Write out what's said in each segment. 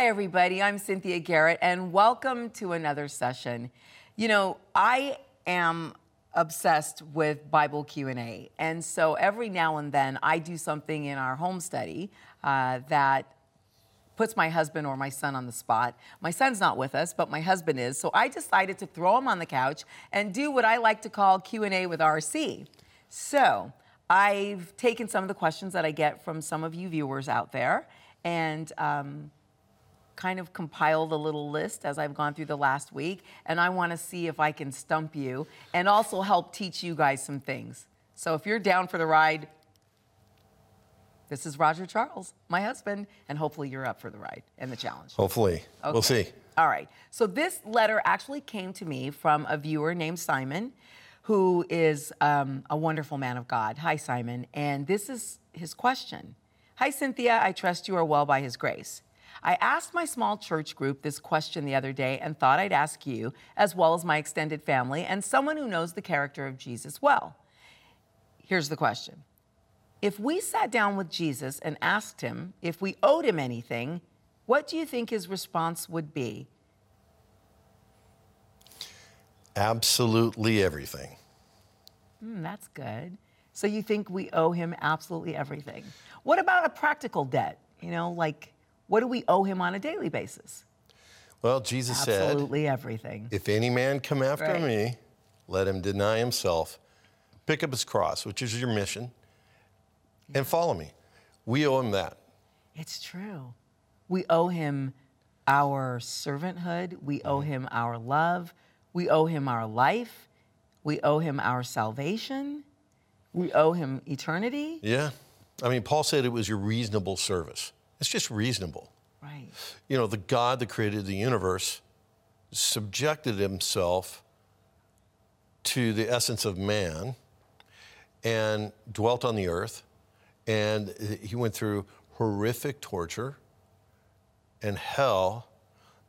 Hi, everybody. I'm Cynthia Garrett, and welcome to another session. You know, I am obsessed with Bible Q&A, and so every now and then I do something in our home study uh, that puts my husband or my son on the spot. My son's not with us, but my husband is, so I decided to throw him on the couch and do what I like to call Q&A with RC. So I've taken some of the questions that I get from some of you viewers out there, and um, kind of compiled a little list as I've gone through the last week, and I want to see if I can stump you and also help teach you guys some things. So if you're down for the ride, this is Roger Charles, my husband, and hopefully you're up for the ride and the challenge. Hopefully. We'll see. All right. So this letter actually came to me from a viewer named Simon, who is um, a wonderful man of God. Hi, Simon. And this is his question Hi, Cynthia. I trust you are well by his grace. I asked my small church group this question the other day and thought I'd ask you, as well as my extended family and someone who knows the character of Jesus well. Here's the question If we sat down with Jesus and asked him if we owed him anything, what do you think his response would be? Absolutely everything. Hmm, that's good. So you think we owe him absolutely everything. What about a practical debt? You know, like what do we owe him on a daily basis? Well, Jesus said, Absolutely everything. If any man come after Right. me, let him deny himself, pick up his cross, which is your mission, and follow me. We owe him that. It's true. We owe him our servanthood. We owe mm-hmm. him our love. We owe him our life. We owe him our salvation. We owe him eternity. Yeah. I mean, Paul said it was your reasonable service. It's just reasonable. Right. You know, the God that created the universe subjected himself to the essence of man and dwelt on the earth. And he went through horrific torture and hell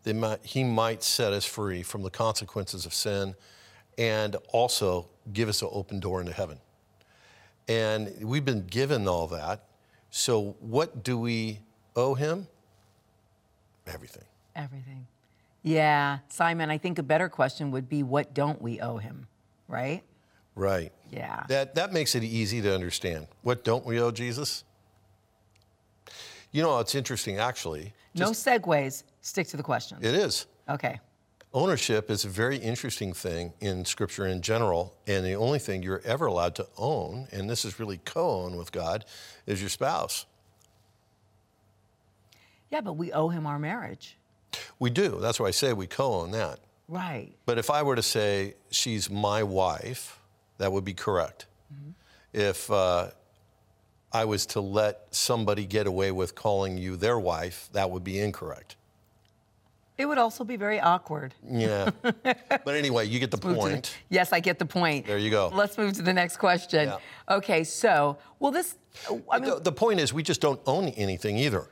that might, he might set us free from the consequences of sin and also give us an open door into heaven. And we've been given all that. So, what do we owe him? Everything. Everything. Yeah. Simon, I think a better question would be what don't we owe him? Right? Right. Yeah. That, that makes it easy to understand. What don't we owe Jesus? You know, it's interesting, actually. no segues. Stick to the question. It is. Okay. Ownership is a very interesting thing in Scripture in general, and the only thing you're ever allowed to own, and this is really co own with God, is your spouse. Yeah, but we owe him our marriage. We do. That's why I say we co own that. Right. But if I were to say she's my wife, that would be correct. If uh, I was to let somebody get away with calling you their wife, that would be incorrect. It would also be very awkward. Yeah. but anyway, you get the to the- point. yes, I get the point. There you go. Let's move to the next question. Yeah. Okay, so, well, this, I mean, the, the point is, we just don't own anything either.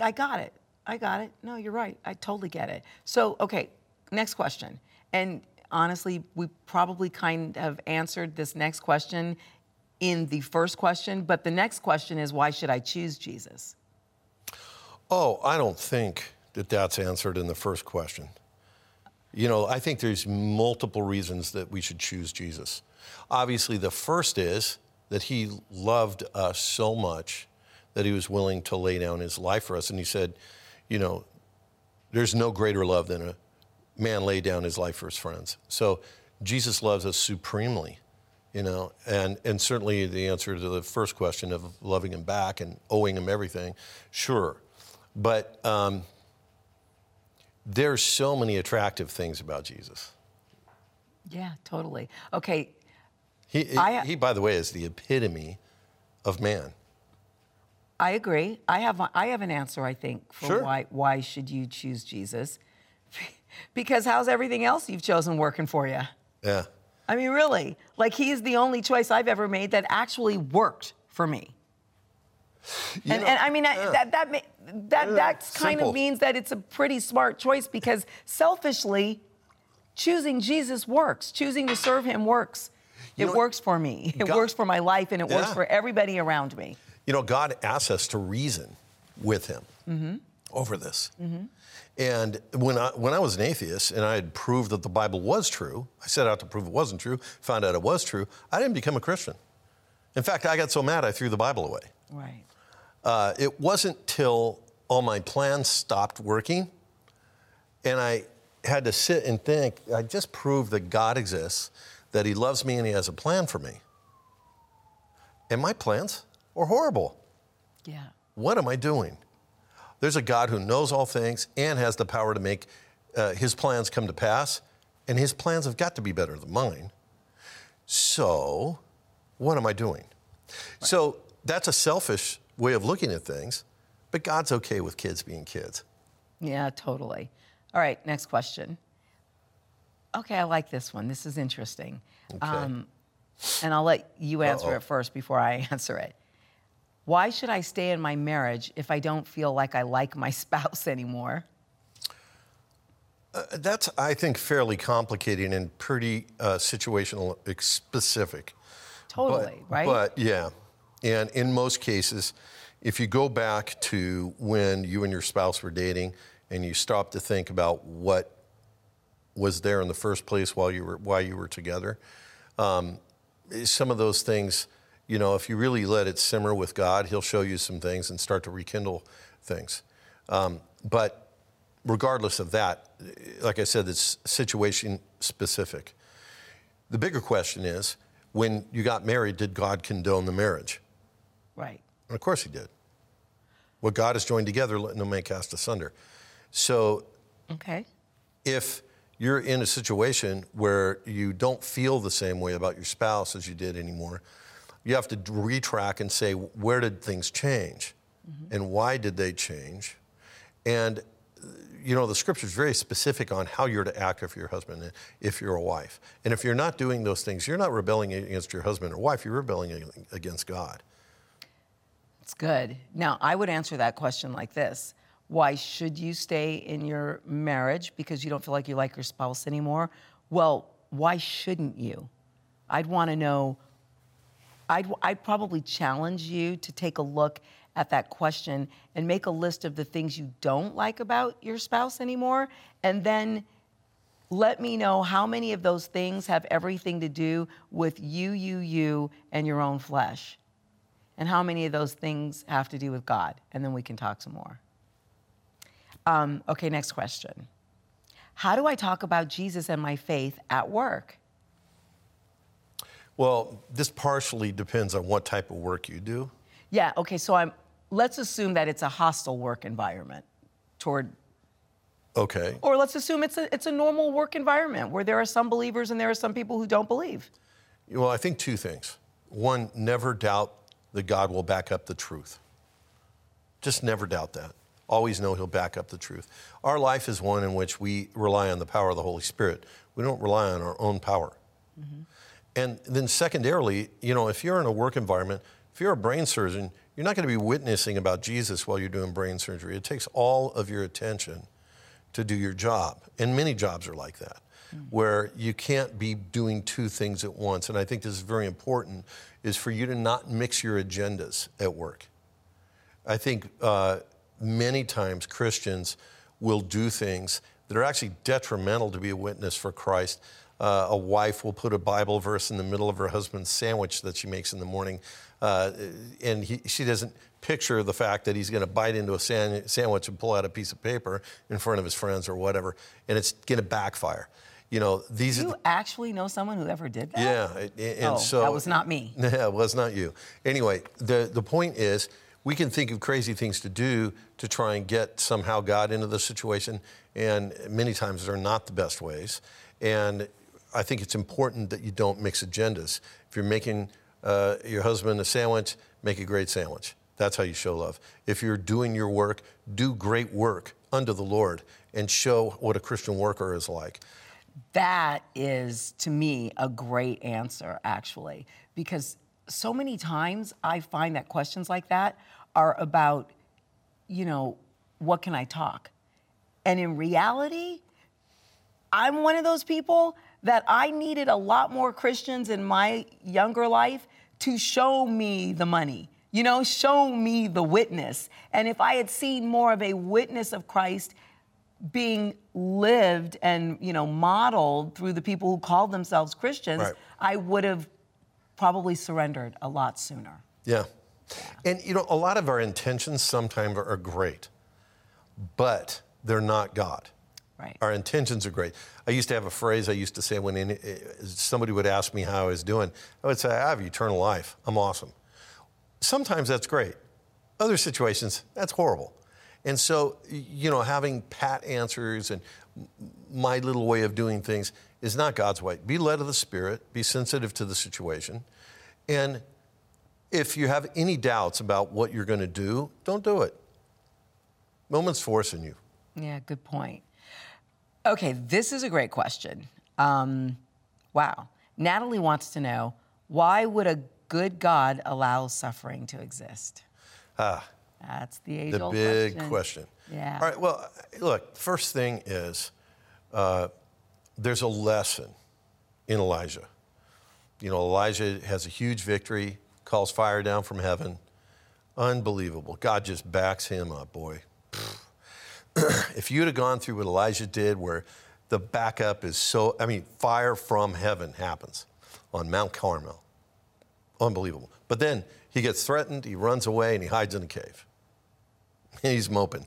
I got it. I got it. No, you're right. I totally get it. So, okay, next question. And honestly, we probably kind of answered this next question in the first question, but the next question is why should I choose Jesus? Oh, I don't think that that's answered in the first question. You know, I think there's multiple reasons that we should choose Jesus. Obviously, the first is that he loved us so much that he was willing to lay down his life for us. And he said, you know, there's no greater love than a man lay down his life for his friends. So Jesus loves us supremely, you know, and, and certainly the answer to the first question of loving him back and owing him everything, sure. But um, there's so many attractive things about Jesus. Yeah, totally. Okay, He, I- he, by the way, is the epitome of man. I agree. I have I have an answer I think for Sure. why why should you choose Jesus? because how's everything else you've chosen working for you? Yeah. I mean, really, like he is the only choice I've ever made that actually worked for me. And, know, and I mean, I- yeah. that that ma- that Yeah, that kind simple. of means that it's a pretty smart choice because selfishly, choosing Jesus works. Choosing to serve Him works. You it know, works for me. It God- works for my life, and it works for everybody around me. You know, God asks us to reason with Him. over this. And when I, when I was an atheist and I had proved that the Bible was true, I set out to prove it wasn't true, found out it was true, I didn't become a Christian. In fact, I got so mad I threw the Bible away. Right. Uh, it wasn't till all my plans stopped working and I had to sit and think, I just proved that God exists, that He loves me and He has a plan for me. And my plans were horrible. Yeah. What am I doing? There's a God who knows all things and has the power to make uh, his plans come to pass, and his plans have got to be better than mine. So, what am I doing? So, that's a selfish way of looking at things, but God's okay with kids being kids. Yeah, totally. All right, next question. Okay, I like this one. This is interesting. Um, and I'll let you answer Uh-oh. it first before I answer it. Why should I stay in my marriage if I don't feel like I like my spouse anymore? Uh, That's, I think, fairly complicated and pretty uh, situational specific. Totally, but, right? But yeah, and in most cases, if you go back to when you and your spouse were dating and you stop to think about what was there in the first place while you were while you were together, um, some of those things, you know, if you really let it simmer with God, He'll show you some things and start to rekindle things. Um, but regardless of that, like I said, it's situation specific. The bigger question is when you got married, did God condone the marriage? right. And of course, He did. What God has joined together, let no man cast asunder. So Okay. if you're in a situation where you don't feel the same way about your spouse as you did anymore, you have to retrack and say, where did things change? Mm-hmm. And why did they change? And, you know, the scripture is very specific on how you're to act if you're a husband and if you're a wife. And if you're not doing those things, you're not rebelling against your husband or wife, you're rebelling against God. It's good. Now, I would answer that question like this Why should you stay in your marriage because you don't feel like you like your spouse anymore? Well, why shouldn't you? I'd want to know. I'd, I'd probably challenge you to take a look at that question and make a list of the things you don't like about your spouse anymore, and then let me know how many of those things have everything to do with you, you, you, and your own flesh and how many of those things have to do with God? And then we can talk some more. Um, okay, next question. How do I talk about Jesus and my faith at work? Well, this partially depends on what type of work you do. Yeah, okay, so I'm let's assume that it's a hostile work environment toward Okay. or let's assume it's a it's a normal work environment where there are some believers and there are some people who don't believe. Well, I think two things. One, never doubt that God will back up the truth. Just never doubt that. Always know He'll back up the truth. Our life is one in which we rely on the power of the Holy Spirit. We don't rely on our own power. Mm-hmm. And then, secondarily, you know, if you're in a work environment, if you're a brain surgeon, you're not going to be witnessing about Jesus while you're doing brain surgery. It takes all of your attention to do your job. And many jobs are like that, where you can't be doing two things at once. And I think this is very important, is for you to not mix your agendas at work. I think uh, many times Christians will do things that are actually detrimental to be a witness for Christ. Uh, a wife will put a Bible verse in the middle of her husband's sandwich that she makes in the morning, uh, and he, she doesn't picture the fact that he's going to bite into a san- sandwich and pull out a piece of paper in front of his friends or whatever, and it's going to backfire. You know, these are You the, actually know someone who ever did that? yeah, and- and Oh, so that was not me. Yeah, it was not you. Anyway, the the point is, we can think of crazy things to do to try and get somehow God into the situation, and many times they're not the best ways. And I think it's important that you don't mix agendas. If you're making uh, your husband a sandwich, make a great sandwich. That's how you show love. If you're doing your work, do great work unto the Lord and show what a Christian worker is like. That is, to me, a great answer, actually, because so many times I find that questions like that are about, you know, what can I talk? And in reality, I'm one of those people that I needed a lot more Christians in my younger life to show me the money, You know, show me the witness. And if I had seen more of a witness of Christ being lived and, you know, modeled through the people who called themselves Christians, Right. I would have probably surrendered a lot sooner. Yeah. And you know, a lot of our intentions sometimes are great, but they're not God. Right. Our intentions are great. I used to have a phrase I used to say when somebody would ask me how I was doing. I would say, I have eternal life. I'm awesome. Sometimes that's great. Other situations, that's horrible. And so, you know, having pat answers and my little way of doing things is not God's way. Be led of the Spirit, be sensitive to the situation. And if you have any doubts about what you're going to do, don't do it. Moment's forcing you. Yeah, good point. Okay, this is a great question. Um, wow. Natalie wants to know why would a good God allow suffering to exist? Ah, That's the age the old big question. question. Yeah. All right. Well, look. First thing is, uh, there's a lesson in Elijah. You know, Elijah has a huge victory, calls fire down from heaven. Unbelievable. God just backs him up, boy. if you'd have gone through what Elijah did, where the backup is so, I mean, fire from heaven happens on Mount Carmel. Unbelievable. But then he gets threatened, he runs away, and he hides in a cave. He's moping.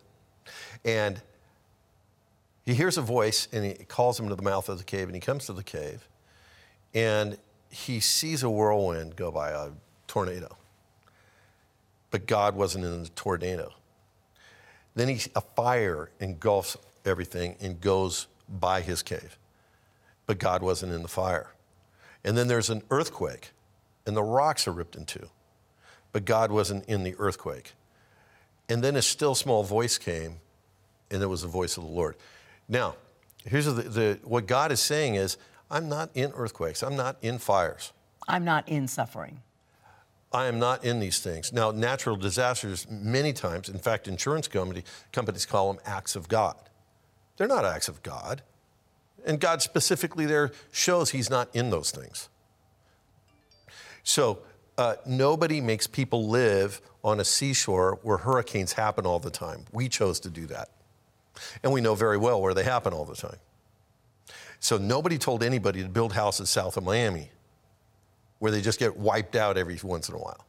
And he hears a voice and he calls him to the mouth of the cave, and he comes to the cave and he sees a whirlwind go by, a tornado. But God wasn't in the tornado. Then he, a fire engulfs everything and goes by his cave. But God wasn't in the fire. And then there's an earthquake, and the rocks are ripped in two. But God wasn't in the earthquake. And then a still small voice came, and it was the voice of the Lord. Now, here's the, the what God is saying is, I'm not in earthquakes, I'm not in fires. I'm not in suffering. I am not in these things. Now, natural disasters, many times, in fact, insurance company, companies call them acts of God. They're not acts of God. And God specifically there shows He's not in those things. So, uh, nobody makes people live on a seashore where hurricanes happen all the time. We chose to do that. And we know very well where they happen all the time. So, nobody told anybody to build houses south of Miami where they just get wiped out every once in a while.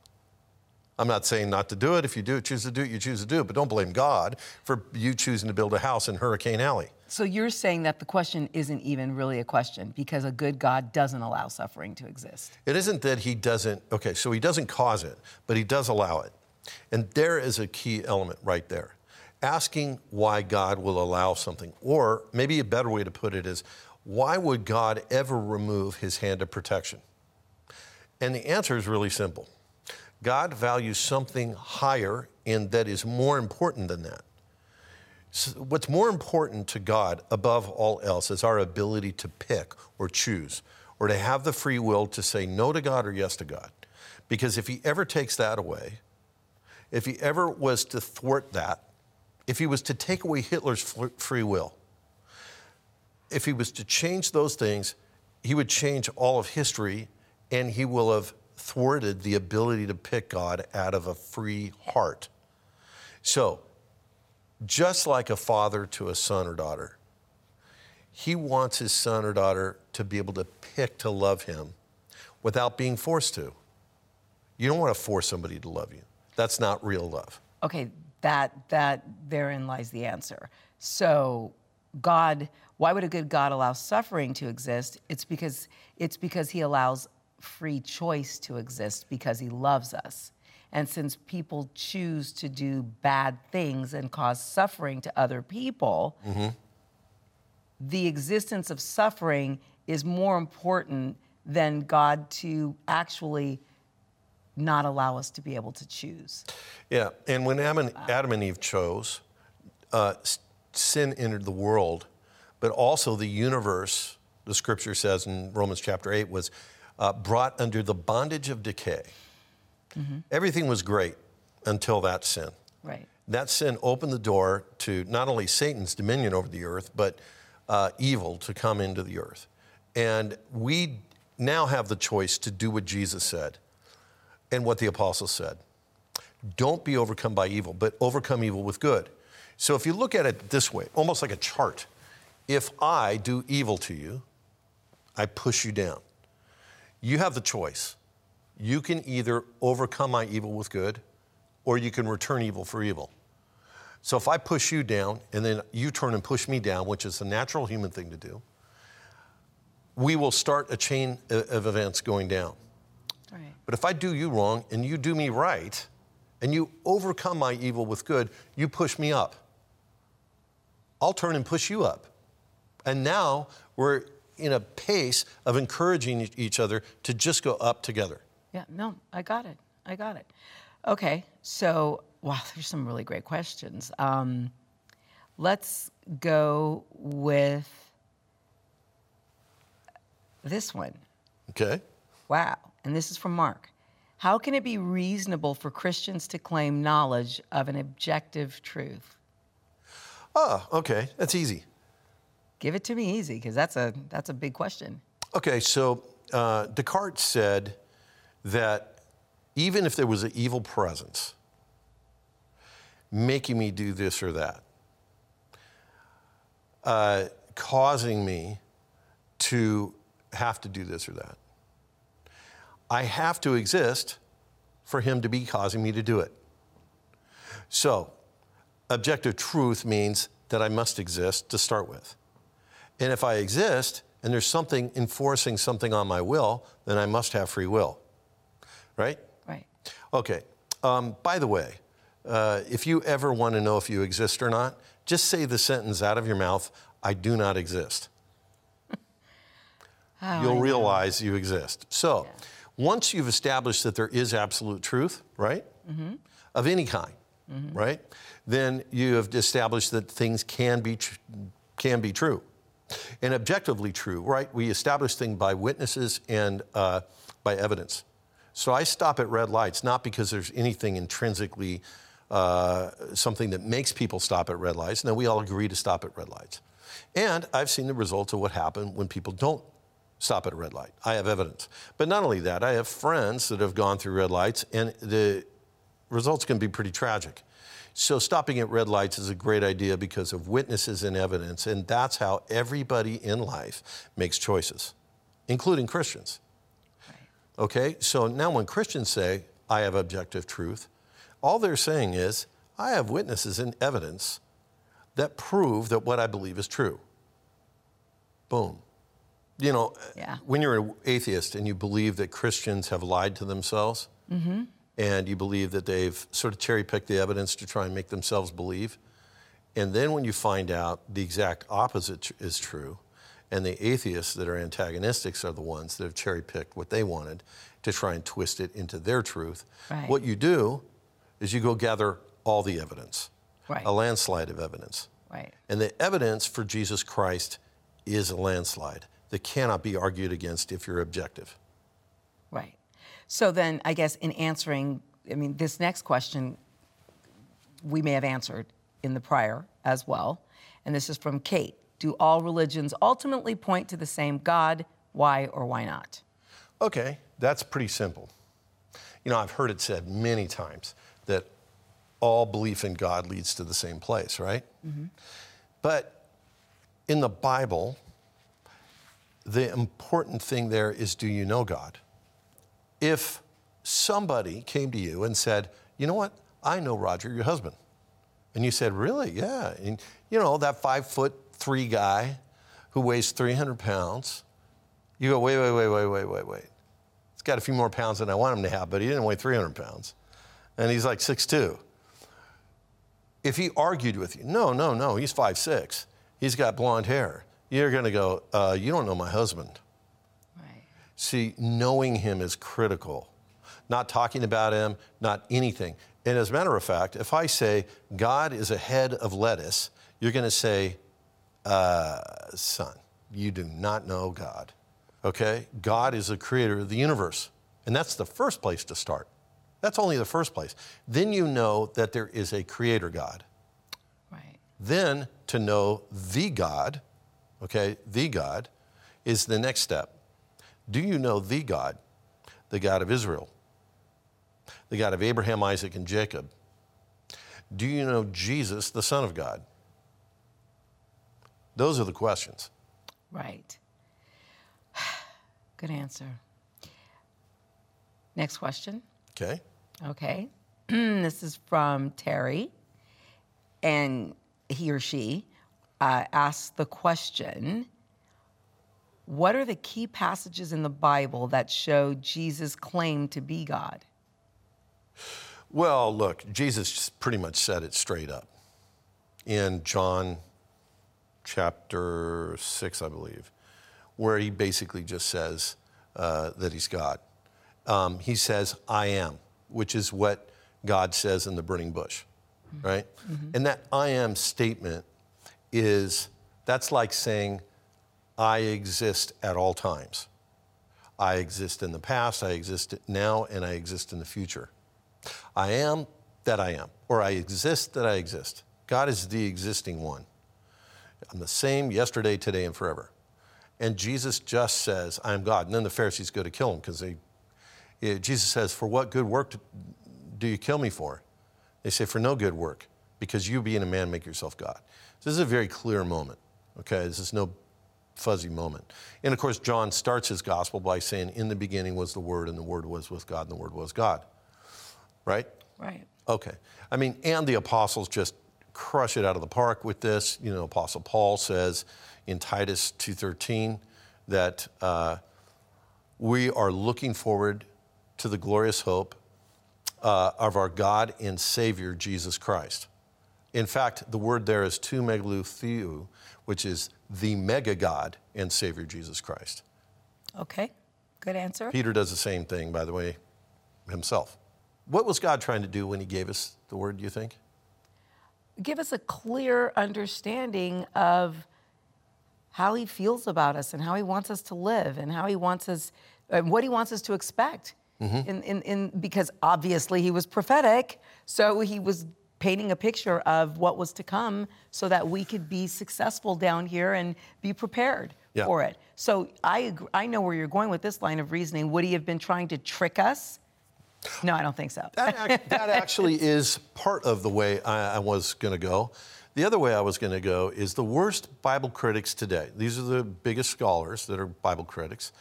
I'm not saying not to do it. If you do it, choose to do it, you choose to do it. But don't blame God for you choosing to build a house in Hurricane Alley. So you're saying that the question isn't even really a question because a good God doesn't allow suffering to exist. It isn't that he doesn't, okay, so he doesn't cause it, but he does allow it. And there is a key element right there. Asking why God will allow something, or maybe a better way to put it is, why would God ever remove his hand of protection? And the answer is really simple God values something higher and that is more important than that. So what's more important to God above all else is our ability to pick or choose or to have the free will to say no to God or yes to God. Because if He ever takes that away, if He ever was to thwart that, if He was to take away Hitler's free will, if He was to change those things, He would change all of history and He will have thwarted the ability to pick God out of a free heart. So, just like a father to a son or daughter, he wants his son or daughter to be able to pick to love him without being forced to. You don't want to force somebody to love you. That's not real love. Okay, that that therein lies the answer. So God, why would a good God allow suffering to exist? It's because it's because he allows free choice to exist because he loves us. And since people choose to do bad things and cause suffering to other people, the existence of suffering is more important than God to actually not allow us to be able to choose. Yeah, and when Adam and, Adam and Eve chose, uh, sin entered the world, but also the universe, the scripture says in Romans chapter 8, was uh, brought under the bondage of decay. Everything was great until that sin. Right. That sin opened the door to not only Satan's dominion over the earth, but uh, evil to come into the earth. And we now have the choice to do what Jesus said and what the apostles said. Don't be overcome by evil, but overcome evil with good. So if you look at it this way, almost like a chart, if I do evil to you, I push you down. You have the choice. You can either overcome my evil with good, or you can return evil for evil. So if I push you down and then you turn and push me down, which is a natural human thing to do, we will start a chain of events going down. Right. But if I do you wrong and you do me right, and you overcome my evil with good, you push me up. I'll turn and push you up. And now we're in a pace of encouraging each other to just go up together. Yeah, no, I got it. I got it. Okay, so, wow, there's some really great questions. Um, let's go with this one. Okay. Wow, and this is from Mark. How can it be reasonable for Christians to claim knowledge of an objective truth? Oh, okay. That's easy. Give it to me easy, because that's a that's a big question. Okay, so uh, Descartes said that even if there was an evil presence making me do this or that, uh, causing me to have to do this or that, I have to exist for him to be causing me to do it. So, objective truth means that I must exist to start with. And if I exist and there's something enforcing something on my will, then I must have free will. Right? Right. Okay. Um, by the way, uh, if you ever want to know if you exist or not, just say the sentence out of your mouth I do not exist. Oh, You'll realize you exist. So, once you've established that there is absolute truth, right? Mm-hmm. Of any kind, right? Then you have established that things can be, tr- can be true. And objectively true, right? We establish things by witnesses and uh, by evidence. So I stop at red lights, not because there's anything intrinsically uh, something that makes people stop at red lights. No, we all agree to stop at red lights. And I've seen the results of what happened when people don't stop at a red light. I have evidence. But not only that, I have friends that have gone through red lights, and the results can be pretty tragic. So, stopping at red lights is a great idea because of witnesses and evidence, and that's how everybody in life makes choices, including Christians. Okay, so now when Christians say, I have objective truth, all they're saying is, I have witnesses and evidence that prove that what I believe is true. Boom. You know, Yeah. when you're an atheist and you believe that Christians have lied to themselves, mm-hmm. And you believe that they've sort of cherry picked the evidence to try and make themselves believe, and then when you find out the exact opposite tr- is true, and the atheists that are antagonistics are the ones that have cherry picked what they wanted to try and twist it into their truth, Right. what you do is you go gather all the evidence, Right. a landslide of evidence. Right. And the evidence for Jesus Christ is a landslide that cannot be argued against if you're objective. So then, I guess in answering, I mean, this next question we may have answered in the prior as well. And this is from Kate. Do all religions ultimately point to the same God? Why or why not? Okay, that's pretty simple. You know, I've heard it said many times that all belief in God leads to the same place, right? Mm-hmm. But in the Bible, the important thing there is do you know God? If somebody came to you and said, you know what, I know Roger, your husband. And you said, really? Yeah. And you know, that five foot three guy who weighs 300 pounds, you go, wait, wait, wait, wait, wait, wait, wait. He's got a few more pounds than I want him to have, but he didn't weigh 300 pounds. And he's like 6'2. If he argued with you, no, no, no, he's 5'6. He's got blonde hair. You're going to go, uh, you don't know my husband. See, knowing him is critical. Not talking about him, not anything. And as a matter of fact, if I say God is a head of lettuce, you're going to say, uh, son, you do not know God. Okay? God is the creator of the universe. And that's the first place to start. That's only the first place. Then you know that there is a creator God. Right. Then to know the God, okay, the God, is the next step. Do you know the God, the God of Israel? the God of Abraham, Isaac, and Jacob? Do you know Jesus, the Son of God? Those are the questions. Right. Good answer. Next question. Okay. Okay. this is from Terry, and he or she uh, asks the question What are the key passages in the Bible that show Jesus' claim to be God? Well, look, Jesus pretty much said it straight up in John chapter 6, I believe, where he basically just says uh, that he's God. Um, he says, I am, which is what God says in the burning bush, right? Mm-hmm. And that I am statement is that's like saying, I exist at all times. I exist in the past, I exist now, and I exist in the future. I am that I am, or I exist that I exist. God is the existing one. I'm the same yesterday, today, and forever. And Jesus just says, I am God. And then the Pharisees go to kill him because they, eh, Jesus says, For what good work do you kill me for? They say, For no good work, because you being a man make yourself God. So this is a very clear moment, okay? This is no fuzzy moment. And of course, John starts his gospel by saying, In the beginning was the Word, and the Word was with God, and the Word was God. Right? Right. Okay. I mean, and the apostles just crush it out of the park with this. You know, Apostle Paul says in Titus 2:13 that uh, we are looking forward to the glorious hope uh, of our God and Savior Jesus Christ. In fact, the word there is tu megalutheu, which is the mega God and Savior Jesus Christ. Okay, good answer. Peter does the same thing, by the way, himself. What was God trying to do when he gave us the word, do you think? give us a clear understanding of how he feels about us and how he wants us to live and how he wants us and what he wants us to expect. Mm-hmm. In, in, in, because obviously he was prophetic, so he was painting a picture of what was to come so that we could be successful down here and be prepared yeah. for it. So I, I know where you're going with this line of reasoning. Would he have been trying to trick us? No, I don't think so. that, that actually is part of the way I, I was going to go. The other way I was going to go is the worst Bible critics today. These are the biggest scholars that are Bible critics,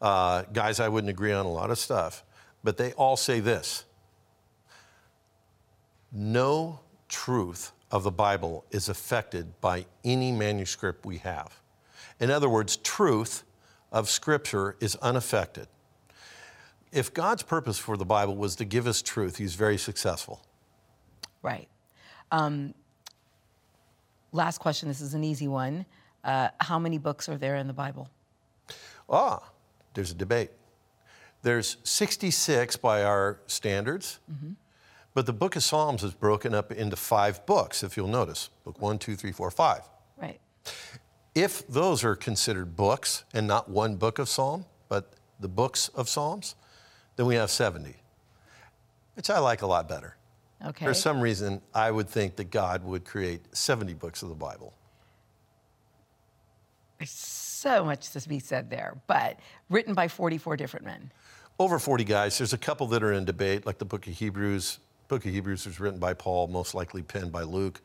uh, guys I wouldn't agree on a lot of stuff, but they all say this no truth of the Bible is affected by any manuscript we have. In other words, truth of Scripture is unaffected if God's purpose for the Bible was to give us truth, he's very successful. Right. Um, last question. This is an easy one. Uh, how many books are there in the Bible? Ah, there's a debate. There's 66 by our standards, mm-hmm. But the book of Psalms is broken up into five books, if you'll notice book one, two, three, four, five. Right. If those are considered books and not one book of Psalm, but the books of Psalms, then we have 70, which I like a lot better. Okay. For some reason, I would think that God would create 70 books of the Bible. There's so much to be said there, but written by 44 different men. Over 40 guys. There's a couple that are in debate, like the book of Hebrews. Book of Hebrews was written by Paul, most likely penned by Luke.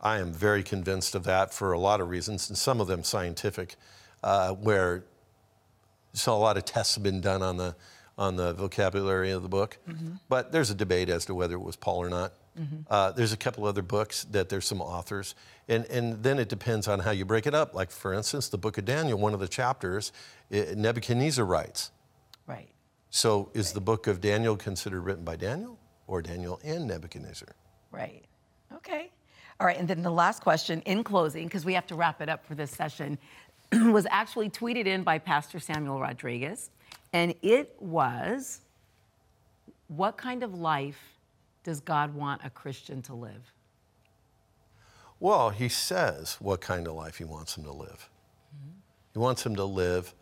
I am very convinced of that for a lot of reasons, and some of them scientific, uh, where so a lot of tests have been done on the on the vocabulary of the book. Mm-hmm. But there's a debate as to whether it was Paul or not. Mm-hmm. Uh, there's a couple other books that there's some authors. And, and then it depends on how you break it up. Like, for instance, the book of Daniel, one of the chapters, it, Nebuchadnezzar writes. Right. So is right. the book of Daniel considered written by Daniel or Daniel and Nebuchadnezzar? Right. Okay. All right. And then the last question in closing, because we have to wrap it up for this session, was actually tweeted in by Pastor Samuel Rodriguez. And it was what kind of life does God want a Christian to live? Well, he says what kind of life he wants him to live. Mm-hmm. He wants him to live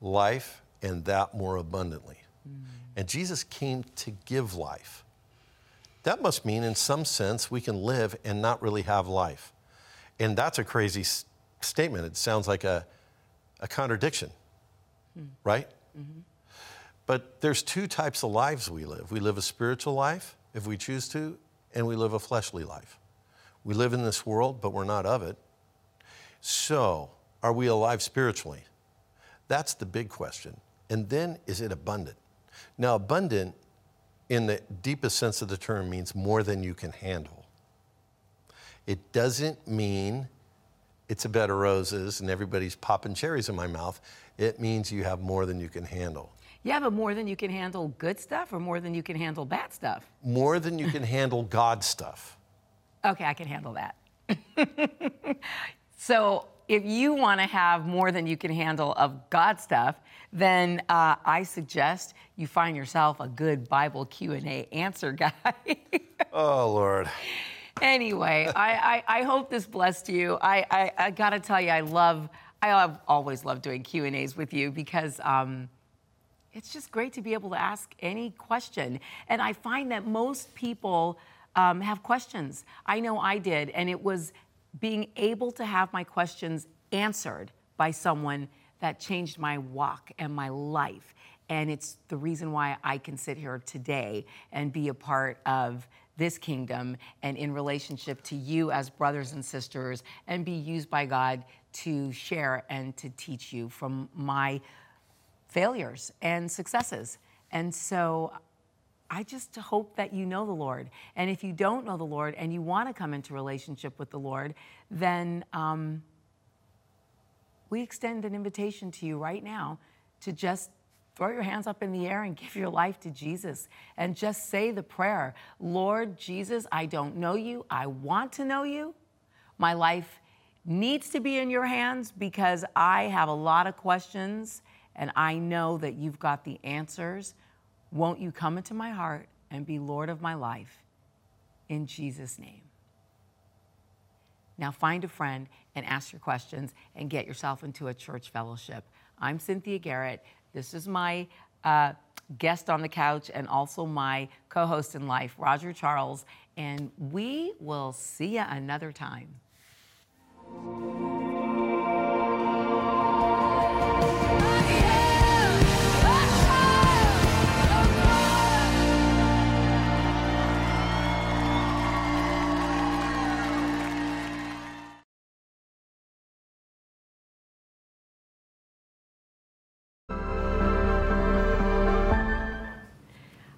life and that more abundantly. Mm-hmm. And Jesus came to give life. That must mean, in some sense, we can live and not really have life. And that's a crazy s- statement. It sounds like a, a contradiction, mm. right? Mm-hmm. But there's two types of lives we live. We live a spiritual life, if we choose to, and we live a fleshly life. We live in this world, but we're not of it. So, are we alive spiritually? That's the big question. And then, is it abundant? Now, abundant, in the deepest sense of the term, means more than you can handle. It doesn't mean it's a bed of roses and everybody's popping cherries in my mouth. It means you have more than you can handle. Yeah, but more than you can handle good stuff or more than you can handle bad stuff? More than you can handle God stuff. Okay, I can handle that. so if you want to have more than you can handle of God stuff, then uh, I suggest you find yourself a good Bible Q and A answer guy. oh Lord. Anyway, I, I, I, hope this blessed you. I, I, I got to tell you, I love. I have always loved doing Q and A's with you because. Um, it's just great to be able to ask any question. And I find that most people um, have questions. I know I did, and it was being able to have my questions answered by someone that changed my walk and my life. And it's the reason why I can sit here today and be a part of this kingdom and in relationship to you as brothers and sisters and be used by God to share and to teach you from my failures and successes. And so I just hope that you know the Lord. And if you don't know the Lord and you want to come into relationship with the Lord, then um, we extend an invitation to you right now to just throw your hands up in the air and give your life to Jesus and just say the prayer Lord Jesus, I don't know you. I want to know you. My life needs to be in your hands because I have a lot of questions and I know that you've got the answers. Won't you come into my heart and be Lord of my life? In Jesus' name. Now find a friend and ask your questions and get yourself into a church fellowship. I'm Cynthia Garrett. This is my uh, guest on the couch and also my co host in life, Roger Charles. And we will see you another time.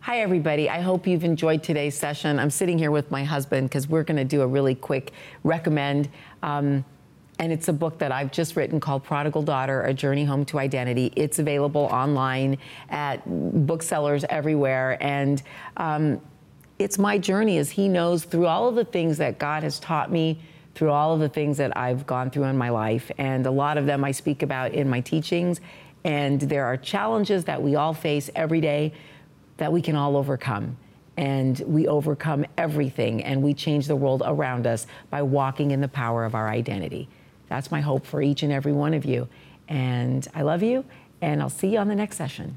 Hi, everybody. I hope you've enjoyed today's session. I'm sitting here with my husband because we're going to do a really quick recommend. Um, and it's a book that I've just written called Prodigal Daughter A Journey Home to Identity. It's available online at booksellers everywhere. And um, it's my journey as he knows through all of the things that God has taught me, through all of the things that I've gone through in my life. And a lot of them I speak about in my teachings. And there are challenges that we all face every day that we can all overcome. And we overcome everything and we change the world around us by walking in the power of our identity. That's my hope for each and every one of you. And I love you, and I'll see you on the next session.